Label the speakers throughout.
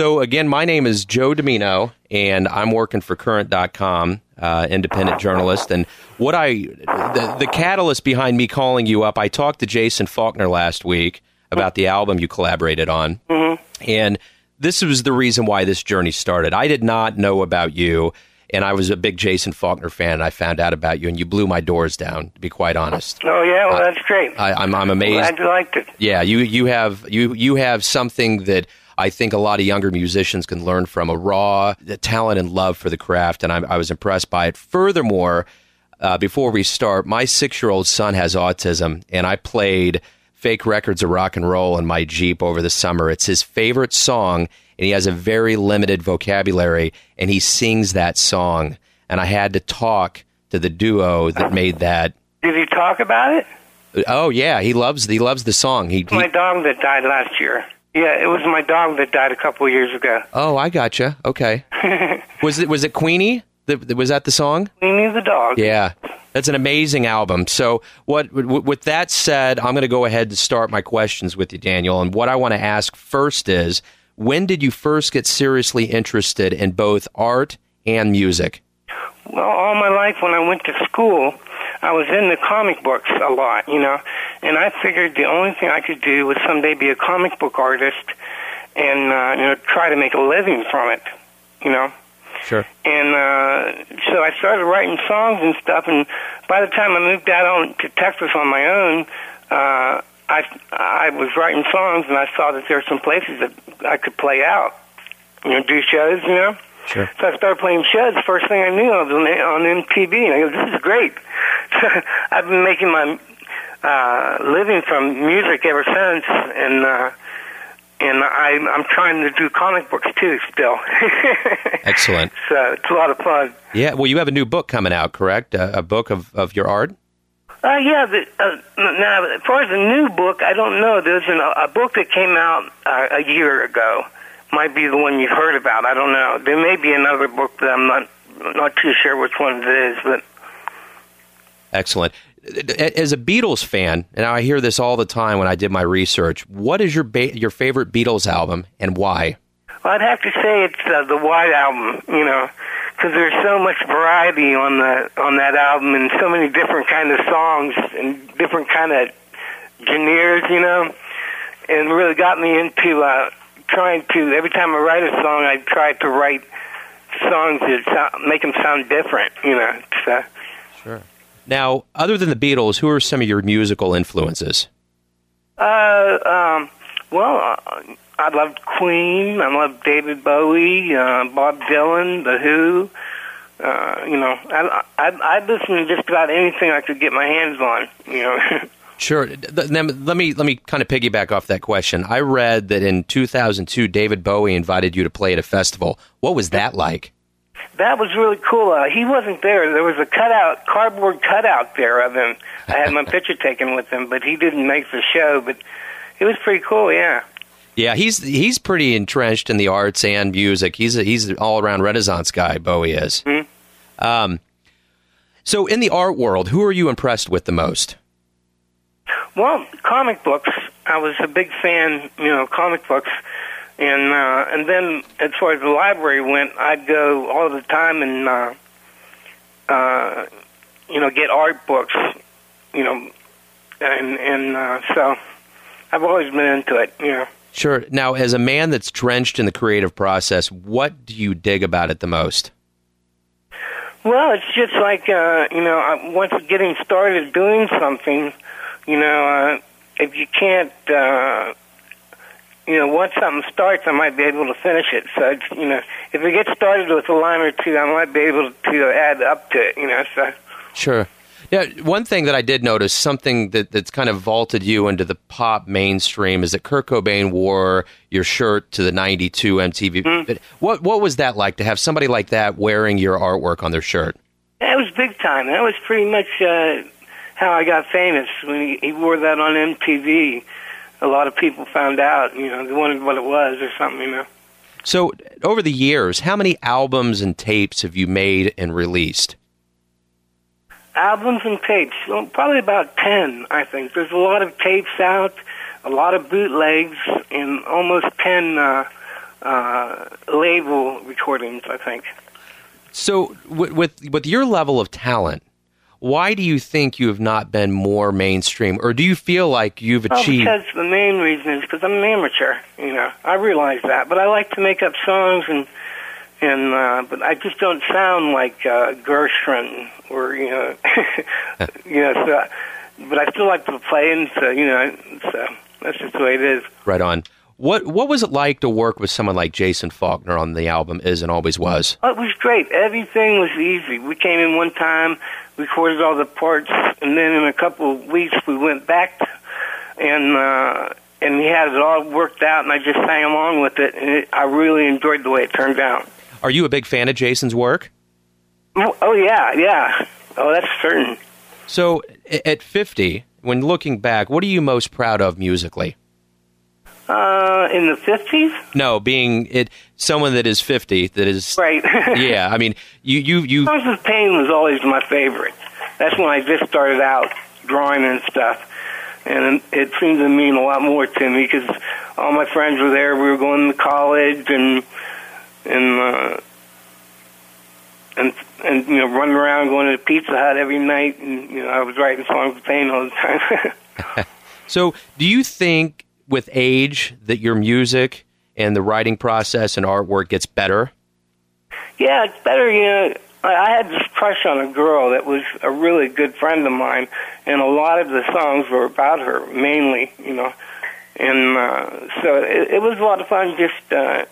Speaker 1: So, again, my name is Joe Domino, and I'm working for Current.com, uh, independent journalist. And what I, the, the catalyst behind me calling you up, I talked to Jason Falkner last week about the album you collaborated on.
Speaker 2: Mm-hmm.
Speaker 1: And this was the reason why this journey started. I did not know about you, and I was a big Jason Falkner fan, and I found out about you, and you blew my doors down, to be quite honest.
Speaker 2: Oh yeah, well that's great.
Speaker 1: I, I'm, I'm amazed.
Speaker 2: Glad you liked it.
Speaker 1: Yeah, you you have you you have something that I think a lot of younger musicians can learn from a raw talent and love for the craft, and I, I was impressed by it. Furthermore, uh, before we start, my six year old son has autism, and I played fake records of rock and roll in my Jeep over the summer. It's his favorite song, and he has a very limited vocabulary, and he sings that song. And I had to talk to the duo that made that.
Speaker 2: Did he talk about it?
Speaker 1: Oh yeah, he loves he loves the song. He, he
Speaker 2: My dog that died last year. Yeah, it was my dog that died a couple of years ago.
Speaker 1: oh I gotcha. Okay, was it was it Queenie? That was that the song?
Speaker 2: Queenie the dog.
Speaker 1: Yeah, that's an amazing album. So, what w- with that said, I'm going to go ahead and start my questions with you, Daniel. And what I want to ask first is, when did you first get seriously interested in both art and music?
Speaker 2: Well, all my life when I went to school, I was in the comic books a lot, you know, and I figured the only thing I could do was someday be a comic book artist and uh, you know try to make a living from it, you know.
Speaker 1: Sure.
Speaker 2: And uh, so I started writing songs and stuff. And by the time I moved out on to Texas on my own, uh, I I was writing songs, and I saw that there were some places that I could play out, you know, do shows, you know.
Speaker 1: Sure.
Speaker 2: So I started playing shows. First thing I knew, I was on, on MTV, and I go, "This is great." So I've been making my uh, living from music ever since, and uh, and I, I'm trying to do comic books too still.
Speaker 1: Excellent.
Speaker 2: so it's a lot of fun.
Speaker 1: Yeah. Well, you have a new book coming out, correct? A, a book of, of your art.
Speaker 2: Uh, yeah, the, uh, now as far as the new book, I don't know. There's an, a book that came out uh, a year ago. Might be the one you've heard about. I don't know. There may be another book that I'm not not too sure which one it is, but
Speaker 1: Excellent. As a Beatles fan, and I hear this all the time when I did my research. What is your ba- your favorite Beatles album and why?
Speaker 2: Well, I'd have to say it's uh, the White Album, you know, because there's so much variety on the on that album, and so many different kind of songs and different kind of genres, you know, and really got me into uh, trying to. Every time I write a song, I try to write songs that sound, make them sound different, you know. So,
Speaker 1: Sure. Now, other than the Beatles, who are some of your musical influences?
Speaker 2: uh, um, well, uh, I loved Queen. I loved David Bowie, uh, Bob Dylan, The Who. Uh, you know, I, I I listen to just about anything I could get my hands on. You know,
Speaker 1: Sure. Then let me let me kind of piggyback off that question. I read that in 2002, David Bowie invited you to play at a festival. What was that like?
Speaker 2: That was really cool. Uh, he wasn't there. There was a cutout, cardboard cutout there of him. I had my picture taken with him, but he didn't make the show. But it was pretty cool. Yeah.
Speaker 1: Yeah, he's he's pretty entrenched in the arts and music. He's a, he's an all around Renaissance guy. Bowie is.
Speaker 2: Mhm.
Speaker 1: Um, so in the art world, who are you impressed with the most?
Speaker 2: Well, comic books. I was a big fan, you know, comic books, and uh, and then as far as the library went, I'd go all the time and uh, uh, you know get art books, you know, and and uh, so I've always been into it, you know.
Speaker 1: Sure. Now, as a man that's drenched in the creative process, what do you dig about it the most?
Speaker 2: Well, it's just like uh, you know, uh, once getting started doing something, you know, uh, if you can't, uh, you know, once something starts, I might be able to finish it. So, you know, if it gets started with a line or two, I might be able to add up to it. You know, so
Speaker 1: Sure. Yeah, one thing that I did notice, something that, that's kind of vaulted you into the pop mainstream, is that Kurt Cobain wore your shirt to the '92 MTV. But What what was that like to have somebody like that wearing your artwork on their shirt?
Speaker 2: that was big time. That was pretty much uh, how I got famous when he, he wore that on MTV. A lot of people found out, you know, they wondered what it was or something, you know.
Speaker 1: So, over the years, how many albums and tapes have you made and released?
Speaker 2: albums and tapes. Well, probably about ten, I think. There's a lot of tapes out, a lot of bootlegs, and almost ten uh, uh, label recordings. I think.
Speaker 1: So, with, with with your level of talent, why do you think you have not been more mainstream, or do you feel like you've achieved?
Speaker 2: Well, because the main reason is because I'm an amateur. You know, I realize that, but I like to make up songs and and uh, but I just don't sound like uh, Gershwin or you know, you know. So, but I still like to play, and so you know, so that's just the way it is.
Speaker 1: Right on. What what was it like to work with someone like Jason Falkner on the album Is and Always Was?
Speaker 2: Oh, it was great. Everything was easy. We came in one time, recorded all the parts, and then in a couple of weeks we went back, and uh, and he had it all worked out, and I just sang along with it, and it, I really enjoyed the way it turned out.
Speaker 1: Are you a big fan of Jason's work?
Speaker 2: Oh, oh yeah, yeah. Oh, that's certain.
Speaker 1: So, at 50, when looking back, what are you most proud of musically?
Speaker 2: Uh, in the fifties?
Speaker 1: No, being it someone that is 50, that is
Speaker 2: right.
Speaker 1: yeah, I mean, you you you.
Speaker 2: Songs of Pain was always my favorite. That's when I just started out drawing and stuff, and it seemed to mean a lot more to me because all my friends were there. We were going to college and and uh, and and you know running around going to the Pizza Hut every night, and you know I was writing songs of pain all the time.
Speaker 1: so, do you think with age that your music and the writing process and artwork gets better?
Speaker 2: Yeah, it's better. You know, I had this crush on a girl that was a really good friend of mine, and a lot of the songs were about her mainly. You know, and uh, so it, it was a lot of fun just. Uh,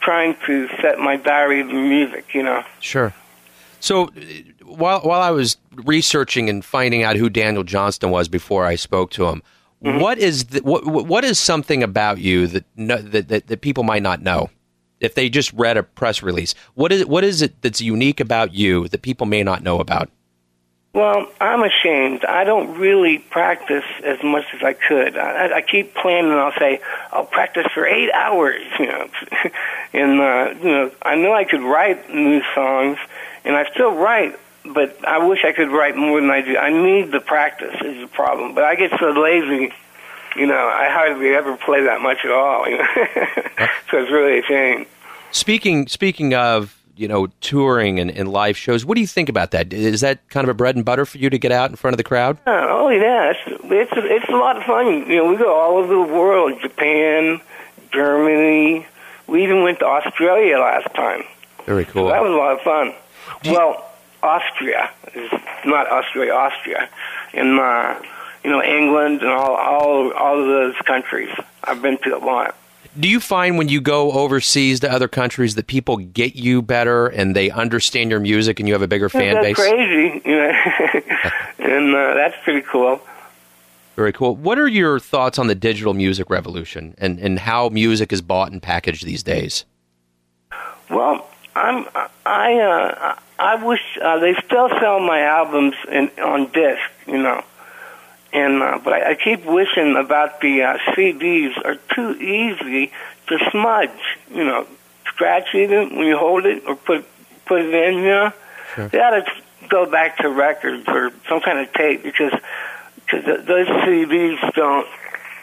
Speaker 2: trying to set my diary to music, you know.
Speaker 1: Sure. So while while I was researching and finding out who Daniel Johnston was before I spoke to him, mm-hmm. what is the, what what is something about you that, no, that that that people might not know if they just read a press release? What is what is it that's unique about you that people may not know about?
Speaker 2: Well, I'm ashamed. I don't really practice as much as I could. I, I keep planning. And I'll say I'll practice for eight hours. You know, and uh, you know, I know I could write new songs, and I still write. But I wish I could write more than I do. I need the practice is the problem. But I get so lazy. You know, I hardly ever play that much at all. You know, so it's really a shame.
Speaker 1: Speaking speaking of you know, touring and, and live shows. What do you think about that? Is that kind of a bread and butter for you to get out in front of the crowd?
Speaker 2: Oh yeah, it's it's a, it's a lot of fun. You know, we go all over the world: Japan, Germany. We even went to Australia last time.
Speaker 1: Very cool.
Speaker 2: So that was a lot of fun. You, well, Austria not Austria, Austria, and uh, you know England and all all all of those countries. I've been to a lot.
Speaker 1: Do you find when you go overseas to other countries that people get you better and they understand your music and you have a bigger fan base?
Speaker 2: that's
Speaker 1: base?
Speaker 2: crazy, you know? and uh, that's pretty cool.
Speaker 1: Very cool. What are your thoughts on the digital music revolution and, and how music is bought and packaged these days?
Speaker 2: Well, I'm I uh, I wish uh, they still sell my albums in, on disc, you know. And uh, but I, I keep wishing about the uh, CDs are too easy to smudge. You know, scratch it when you hold it or put put it in. You know, sure. they ought to go back to records or some kind of tape because because those CDs don't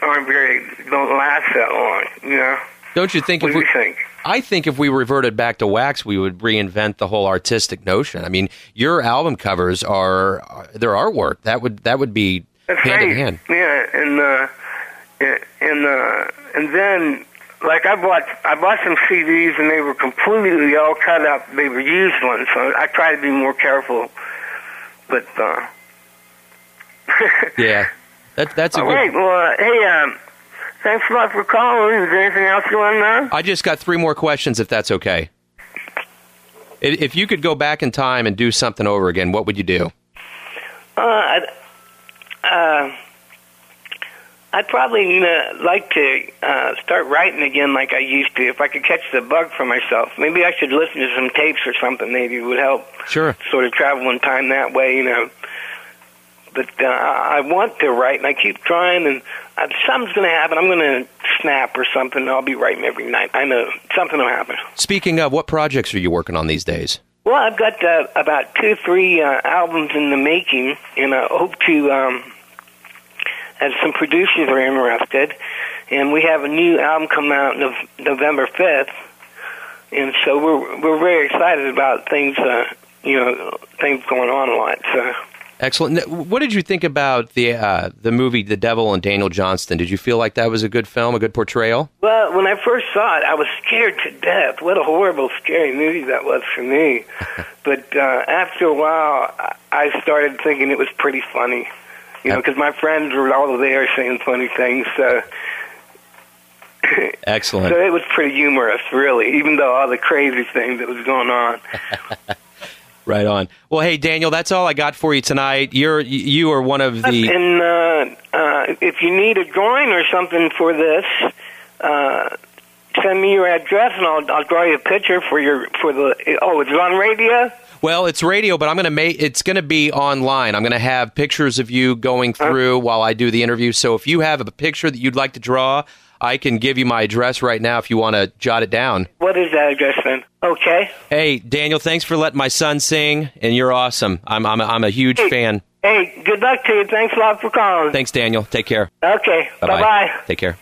Speaker 2: aren't very don't last that long. You know.
Speaker 1: Don't you think?
Speaker 2: What
Speaker 1: if
Speaker 2: do
Speaker 1: we,
Speaker 2: you think?
Speaker 1: I think if we reverted back to wax, we would reinvent the whole artistic notion. I mean, your album covers are their artwork. That would that would be
Speaker 2: that's
Speaker 1: hand
Speaker 2: right.
Speaker 1: in hand.
Speaker 2: Yeah, and uh, and uh, and then like I bought I bought some CDs and they were completely all cut up. They were used ones, so I try to be more careful. But uh,
Speaker 1: yeah, that that's a
Speaker 2: all
Speaker 1: good.
Speaker 2: right. Well, uh, hey, um, thanks a lot for calling. Is there anything else you want to know?
Speaker 1: I just got three more questions, if that's okay. If you could go back in time and do something over again, what would you do?
Speaker 2: Uh, I'd, uh, I'd probably know, like to uh, start writing again like I used to. If I could catch the bug for myself, maybe I should listen to some tapes or something. Maybe it would help.
Speaker 1: Sure.
Speaker 2: Sort of travel in time that way, you know. But uh, I want to write, and I keep trying, and uh, something's going to happen. I'm going to snap or something. And I'll be writing every night. I know something will happen.
Speaker 1: Speaking of, what projects are you working on these days?
Speaker 2: Well, I've got uh, about two, three uh, albums in the making, and I hope to um, have some producers are interested. and we have a new album coming out no- November fifth, and so we're we're very excited about things. Uh, you know, things going on a lot. So.
Speaker 1: Excellent. What did you think about the uh, the movie The Devil and Daniel Johnston? Did you feel like that was a good film, a good portrayal?
Speaker 2: Well, when I first saw it, I was scared to death. What a horrible, scary movie that was for me. but uh, after a while, I started thinking it was pretty funny. You know, because my friends were all there saying funny things. So.
Speaker 1: Excellent.
Speaker 2: so it was pretty humorous, really, even though all the crazy things that was going on.
Speaker 1: Right on. Well, hey Daniel, that's all I got for you tonight. You're you are one of the.
Speaker 2: And uh, uh, if you need a drawing or something for this, uh, send me your address and I'll I'll draw you a picture for your for the. Oh, it's on radio.
Speaker 1: Well, it's radio, but I'm going to make it's going to be online. I'm going to have pictures of you going through huh? while I do the interview. So if you have a picture that you'd like to draw, I can give you my address right now if you want to jot it down.
Speaker 2: What is that address then? Okay.
Speaker 1: Hey, Daniel, thanks for letting my son sing, and you're awesome. I'm I'm a, I'm a huge
Speaker 2: hey,
Speaker 1: fan.
Speaker 2: Hey, good luck to you. Thanks a lot for calling.
Speaker 1: Thanks, Daniel. Take care.
Speaker 2: Okay. Bye bye.
Speaker 1: Take care.